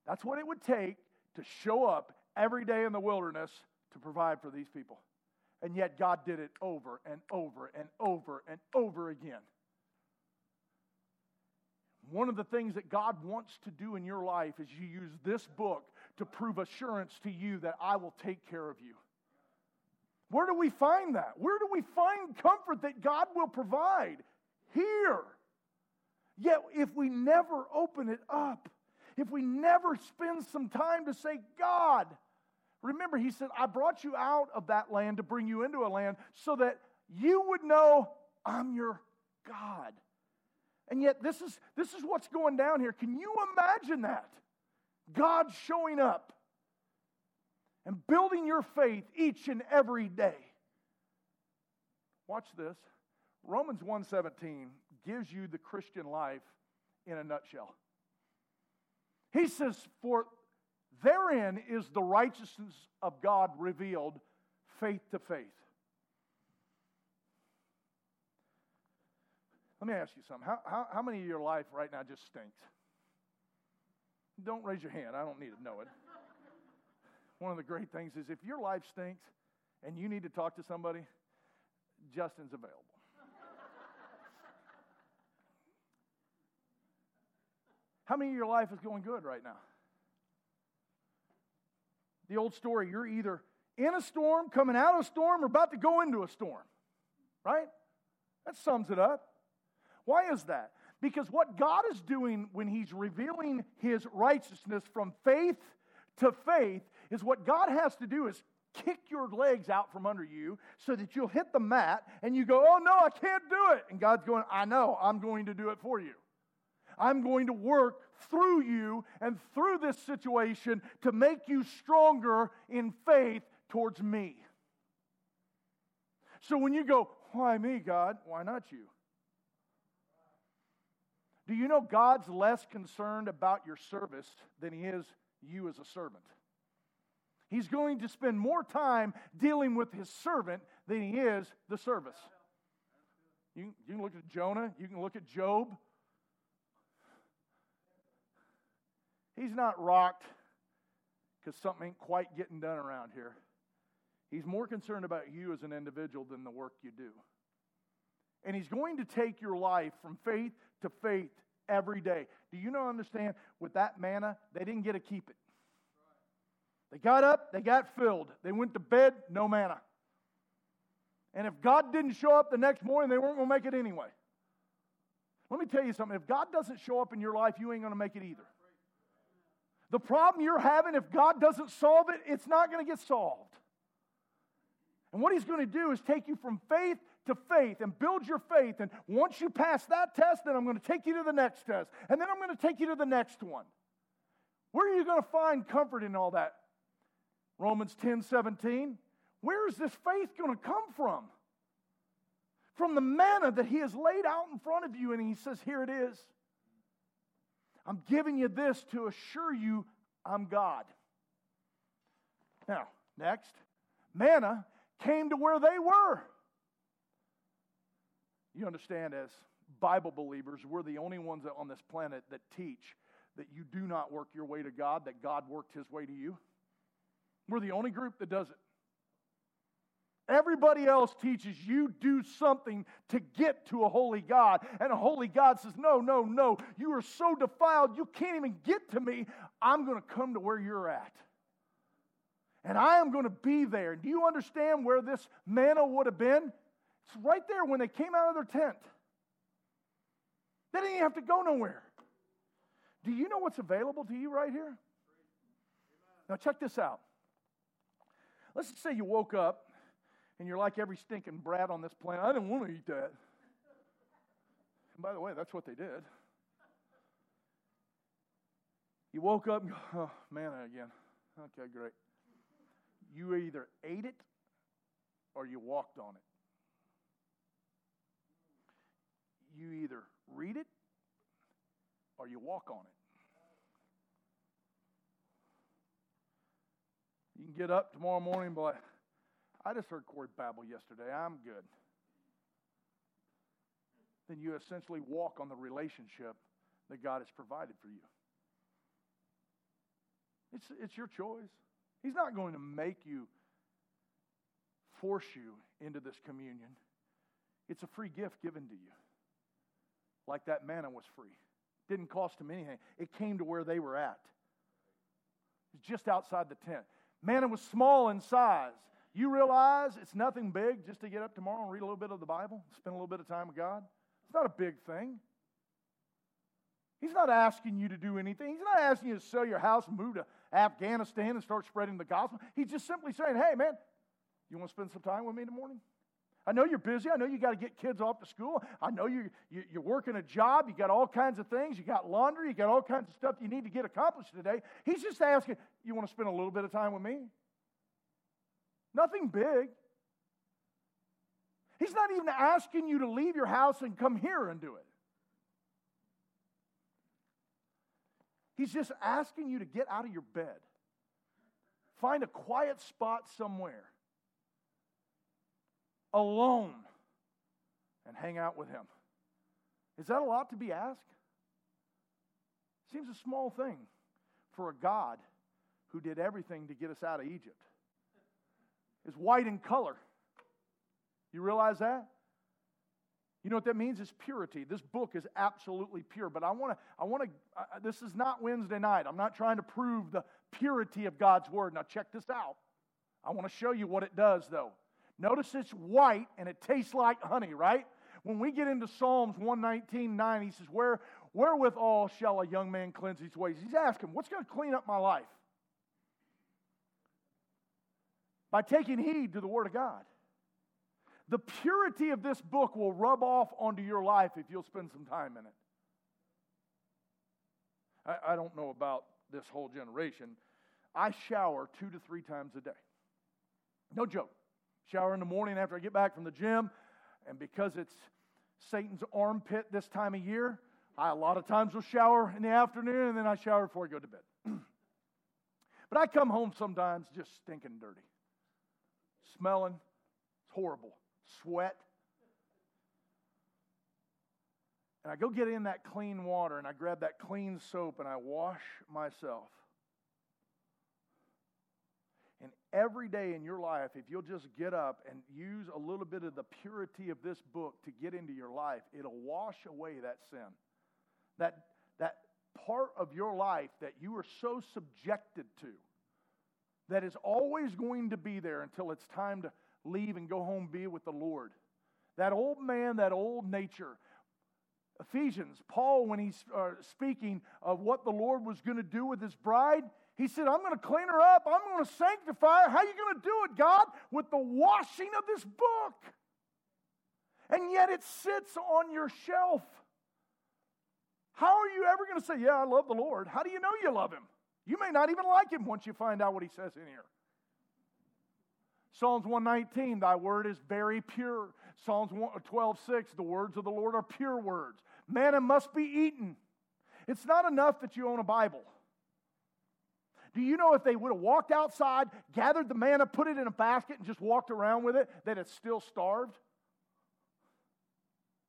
Speaker 1: That's what it would take to show up every day in the wilderness to provide for these people. And yet God did it over and over and over and over again. One of the things that God wants to do in your life is you use this book to prove assurance to you that I will take care of you. Where do we find that? Where do we find comfort that God will provide? Here. Yet, if we never open it up, if we never spend some time to say, God, remember, He said, I brought you out of that land to bring you into a land so that you would know I'm your God. And yet, this is, this is what's going down here. Can you imagine that? God showing up and building your faith each and every day. Watch this. Romans 1:17 gives you the Christian life in a nutshell. He says, For therein is the righteousness of God revealed faith to faith. Let me ask you something. How, how, how many of your life right now just stinks? Don't raise your hand. I don't need to know it. One of the great things is if your life stinks and you need to talk to somebody, Justin's available. How many of your life is going good right now? The old story you're either in a storm, coming out of a storm, or about to go into a storm, right? That sums it up. Why is that? Because what God is doing when He's revealing His righteousness from faith to faith is what God has to do is kick your legs out from under you so that you'll hit the mat and you go, Oh no, I can't do it. And God's going, I know, I'm going to do it for you. I'm going to work through you and through this situation to make you stronger in faith towards me. So when you go, Why me, God? Why not you? Do you know God's less concerned about your service than He is you as a servant? He's going to spend more time dealing with His servant than He is the service. You, you can look at Jonah, you can look at Job. He's not rocked because something ain't quite getting done around here. He's more concerned about you as an individual than the work you do. And He's going to take your life from faith to faith every day. Do you not understand, with that manna, they didn't get to keep it. They got up, they got filled. They went to bed, no manna. And if God didn't show up the next morning, they weren't going to make it anyway. Let me tell you something. If God doesn't show up in your life, you ain't going to make it either. The problem you're having, if God doesn't solve it, it's not going to get solved. And what He's going to do is take you from faith to faith and build your faith. And once you pass that test, then I'm going to take you to the next test. And then I'm going to take you to the next one. Where are you going to find comfort in all that? Romans 10 17. Where is this faith going to come from? From the manna that He has laid out in front of you, and He says, Here it is. I'm giving you this to assure you I'm God. Now, next, manna came to where they were. You understand, as Bible believers, we're the only ones on this planet that teach that you do not work your way to God, that God worked his way to you. We're the only group that does it. Everybody else teaches you do something to get to a holy God. And a holy God says, No, no, no. You are so defiled, you can't even get to me. I'm going to come to where you're at. And I am going to be there. Do you understand where this manna would have been? It's right there when they came out of their tent. They didn't even have to go nowhere. Do you know what's available to you right here? Now, check this out. Let's just say you woke up and you're like every stinking brat on this planet. I didn't want to eat that. And by the way, that's what they did. You woke up and go, oh, manna again. Okay, great. You either ate it or you walked on it. You either read it or you walk on it. You can get up tomorrow morning like, I just heard Corey babble yesterday. I'm good. Then you essentially walk on the relationship that God has provided for you. It's, it's your choice. He's not going to make you force you into this communion. It's a free gift given to you. Like that manna was free. Didn't cost him anything. It came to where they were at. It's just outside the tent. Manna was small in size. You realize it's nothing big just to get up tomorrow and read a little bit of the Bible, spend a little bit of time with God. It's not a big thing. He's not asking you to do anything. He's not asking you to sell your house move to Afghanistan and start spreading the gospel. He's just simply saying, hey, man, you want to spend some time with me in the morning? I know you're busy. I know you got to get kids off to school. I know you, you, you're working a job. You got all kinds of things. You got laundry. You got all kinds of stuff you need to get accomplished today. He's just asking, you want to spend a little bit of time with me? Nothing big. He's not even asking you to leave your house and come here and do it. He's just asking you to get out of your bed, find a quiet spot somewhere, alone, and hang out with Him. Is that a lot to be asked? Seems a small thing for a God who did everything to get us out of Egypt. Is white in color. You realize that? You know what that means? It's purity. This book is absolutely pure. But I want to, I want to, this is not Wednesday night. I'm not trying to prove the purity of God's word. Now, check this out. I want to show you what it does, though. Notice it's white and it tastes like honey, right? When we get into Psalms 119 9, he says, Where, Wherewithal shall a young man cleanse his ways? He's asking, What's going to clean up my life? By taking heed to the Word of God. The purity of this book will rub off onto your life if you'll spend some time in it. I, I don't know about this whole generation. I shower two to three times a day. No joke. Shower in the morning after I get back from the gym, and because it's Satan's armpit this time of year, I a lot of times will shower in the afternoon and then I shower before I go to bed. but I come home sometimes just stinking dirty, smelling. It's horrible sweat. And I go get in that clean water and I grab that clean soap and I wash myself. And every day in your life, if you'll just get up and use a little bit of the purity of this book to get into your life, it'll wash away that sin. That, that part of your life that you are so subjected to that is always going to be there until it's time to leave and go home be with the Lord. That old man, that old nature. Ephesians, Paul, when he's uh, speaking of what the Lord was going to do with his bride, he said, I'm going to clean her up. I'm going to sanctify her. How are you going to do it, God? With the washing of this book. And yet it sits on your shelf. How are you ever going to say, Yeah, I love the Lord? How do you know you love him? You may not even like him once you find out what he says in here. Psalms 119, thy word is very pure. Psalms uh, 12, 6, the words of the Lord are pure words. Manna must be eaten. It's not enough that you own a Bible. Do you know if they would have walked outside, gathered the manna, put it in a basket, and just walked around with it, that it's still starved?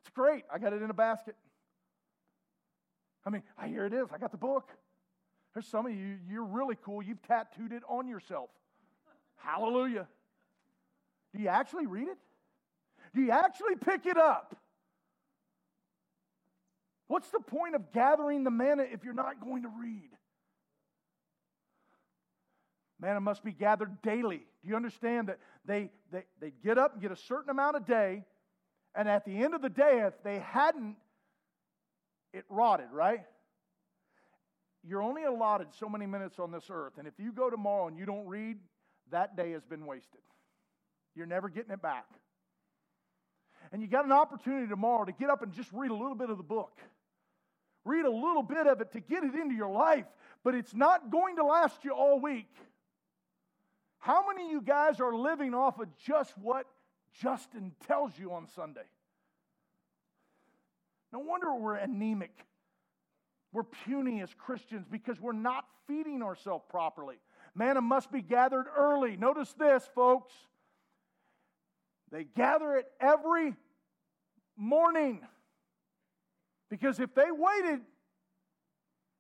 Speaker 1: It's great. I got it in a basket. I mean, here it is. I got the book. There's some of you, you're really cool. You've tattooed it on yourself. Hallelujah. Do you actually read it? Do you actually pick it up? What's the point of gathering the manna if you're not going to read? Manna must be gathered daily. Do you understand that they, they, they get up and get a certain amount a day, and at the end of the day, if they hadn't, it rotted, right? you're only allotted so many minutes on this earth. And if you go tomorrow and you don't read, that day has been wasted. You're never getting it back. And you got an opportunity tomorrow to get up and just read a little bit of the book. Read a little bit of it to get it into your life, but it's not going to last you all week. How many of you guys are living off of just what Justin tells you on Sunday? No wonder we're anemic. We're puny as Christians because we're not feeding ourselves properly. Manna must be gathered early. Notice this, folks. They gather it every morning. Because if they waited,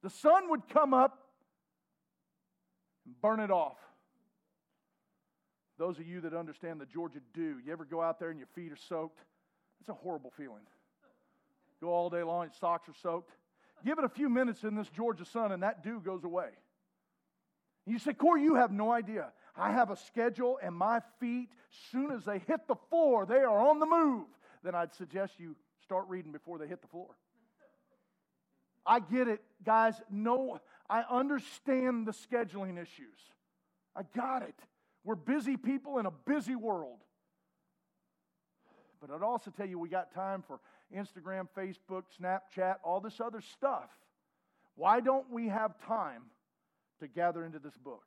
Speaker 1: the sun would come up and burn it off. Those of you that understand the Georgia dew, you ever go out there and your feet are soaked? It's a horrible feeling. Go all day long, your socks are soaked. Give it a few minutes in this Georgia sun, and that dew goes away. You say, Corey, you have no idea. I have a schedule, and my feet, soon as they hit the floor, they are on the move. Then I'd suggest you start reading before they hit the floor. I get it, guys. No, I understand the scheduling issues. I got it. We're busy people in a busy world. But I'd also tell you we got time for Instagram, Facebook, Snapchat, all this other stuff. Why don't we have time to gather into this book?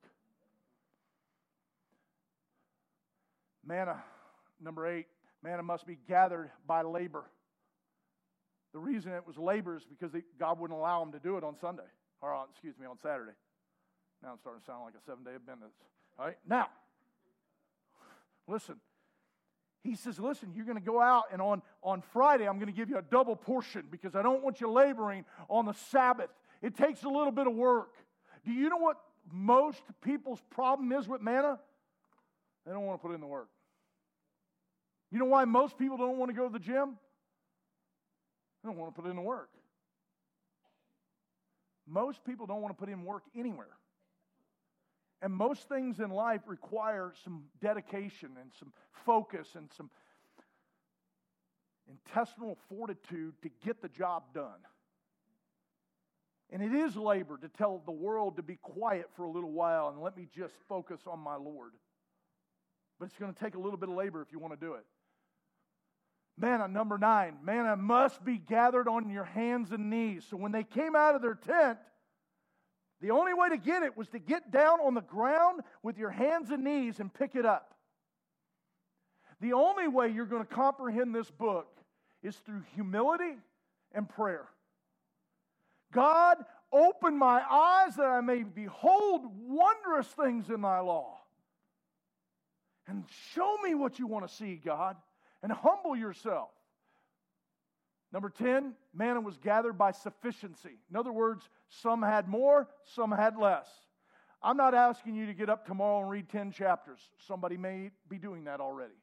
Speaker 1: Manna, number eight, manna must be gathered by labor. The reason it was labor is because God wouldn't allow them to do it on Sunday, or excuse me, on Saturday. Now I'm starting to sound like a seven day Adventist. All right, now, listen, he says, Listen, you're going to go out, and on, on Friday, I'm going to give you a double portion because I don't want you laboring on the Sabbath. It takes a little bit of work. Do you know what most people's problem is with manna? They don't want to put in the work. You know why most people don't want to go to the gym? They don't want to put in the work. Most people don't want to put in work anywhere. And most things in life require some dedication and some focus and some intestinal fortitude to get the job done. And it is labor to tell the world to be quiet for a little while and let me just focus on my Lord. But it's going to take a little bit of labor if you want to do it. Manna, number nine, manna must be gathered on your hands and knees. So when they came out of their tent, the only way to get it was to get down on the ground with your hands and knees and pick it up. The only way you're going to comprehend this book is through humility and prayer. God, open my eyes that I may behold wondrous things in thy law. And show me what you want to see, God, and humble yourself. Number 10, manna was gathered by sufficiency. In other words, some had more, some had less. I'm not asking you to get up tomorrow and read 10 chapters. Somebody may be doing that already.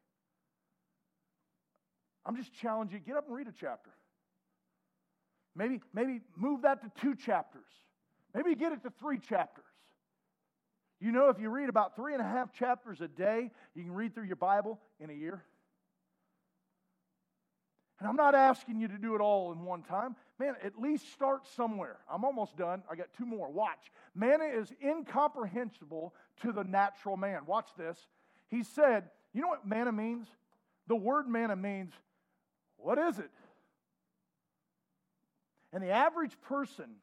Speaker 1: I'm just challenging you get up and read a chapter. Maybe, maybe move that to two chapters. Maybe get it to three chapters. You know, if you read about three and a half chapters a day, you can read through your Bible in a year. And I'm not asking you to do it all in one time. Man, at least start somewhere. I'm almost done. I got two more. Watch. Manna is incomprehensible to the natural man. Watch this. He said, You know what manna means? The word manna means, What is it? And the average person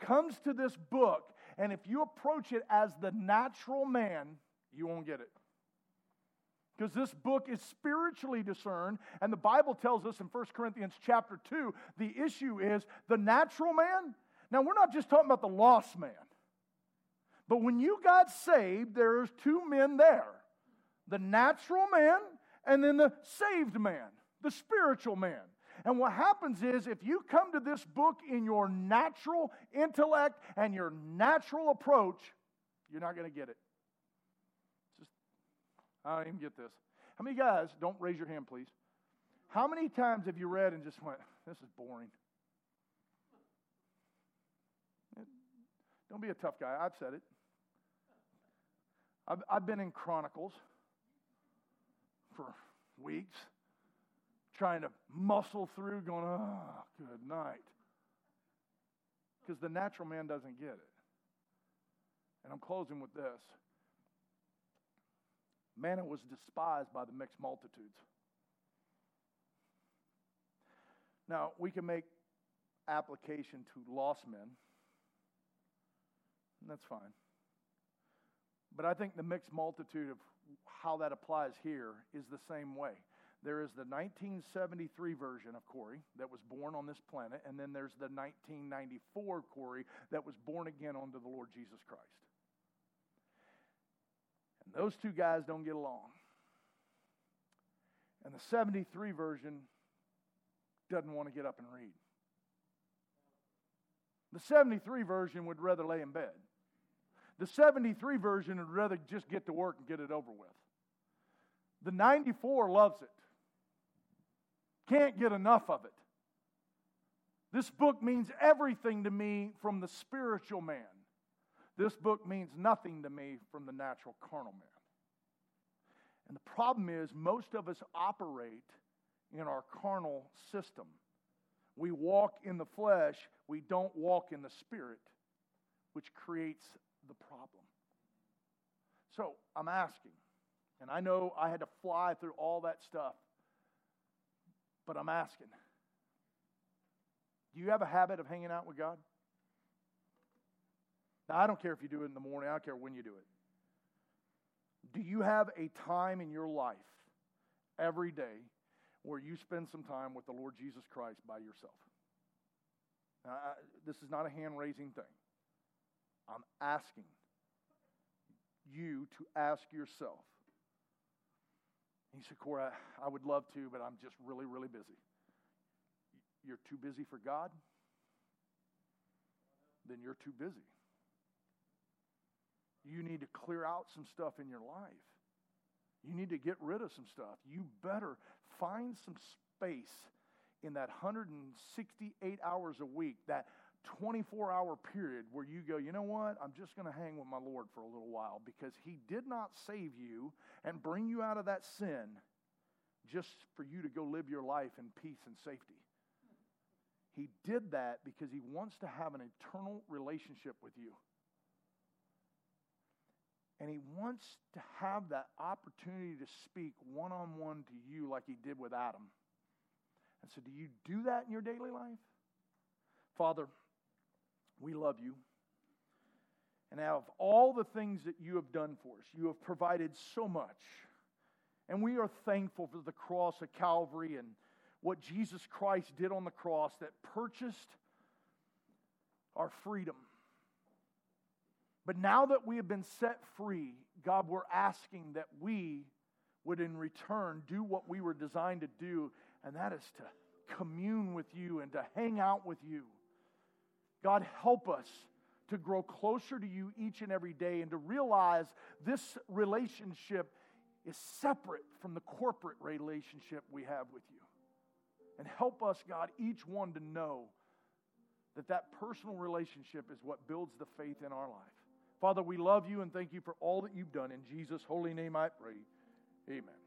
Speaker 1: comes to this book, and if you approach it as the natural man, you won't get it. Because this book is spiritually discerned, and the Bible tells us in 1 Corinthians chapter 2, the issue is the natural man. Now, we're not just talking about the lost man. But when you got saved, there's two men there the natural man and then the saved man, the spiritual man. And what happens is, if you come to this book in your natural intellect and your natural approach, you're not going to get it. I don't even get this. How many guys, don't raise your hand, please. How many times have you read and just went, this is boring? Don't be a tough guy. I've said it. I've, I've been in Chronicles for weeks trying to muscle through, going, oh, good night. Because the natural man doesn't get it. And I'm closing with this manna was despised by the mixed multitudes. Now, we can make application to lost men, and that's fine. But I think the mixed multitude of how that applies here is the same way. There is the 1973 version of Corey that was born on this planet, and then there's the 1994 Corey that was born again unto the Lord Jesus Christ. And those two guys don't get along. And the 73 version doesn't want to get up and read. The 73 version would rather lay in bed. The 73 version would rather just get to work and get it over with. The 94 loves it. Can't get enough of it. This book means everything to me from the spiritual man. This book means nothing to me from the natural carnal man. And the problem is, most of us operate in our carnal system. We walk in the flesh, we don't walk in the spirit, which creates the problem. So I'm asking, and I know I had to fly through all that stuff but I'm asking do you have a habit of hanging out with God? Now, I don't care if you do it in the morning, I don't care when you do it. Do you have a time in your life every day where you spend some time with the Lord Jesus Christ by yourself? Now, I, this is not a hand raising thing. I'm asking you to ask yourself he said, Corey, I would love to, but I'm just really, really busy. You're too busy for God? Then you're too busy. You need to clear out some stuff in your life. You need to get rid of some stuff. You better find some space in that 168 hours a week, that 24 hour period where you go, you know what? I'm just going to hang with my Lord for a little while because He did not save you and bring you out of that sin just for you to go live your life in peace and safety. He did that because He wants to have an eternal relationship with you. And He wants to have that opportunity to speak one on one to you like He did with Adam. And so, do you do that in your daily life? Father, we love you. And out of all the things that you have done for us, you have provided so much. And we are thankful for the cross of Calvary and what Jesus Christ did on the cross that purchased our freedom. But now that we have been set free, God, we're asking that we would in return do what we were designed to do, and that is to commune with you and to hang out with you. God, help us to grow closer to you each and every day and to realize this relationship is separate from the corporate relationship we have with you. And help us, God, each one to know that that personal relationship is what builds the faith in our life. Father, we love you and thank you for all that you've done. In Jesus' holy name I pray. Amen.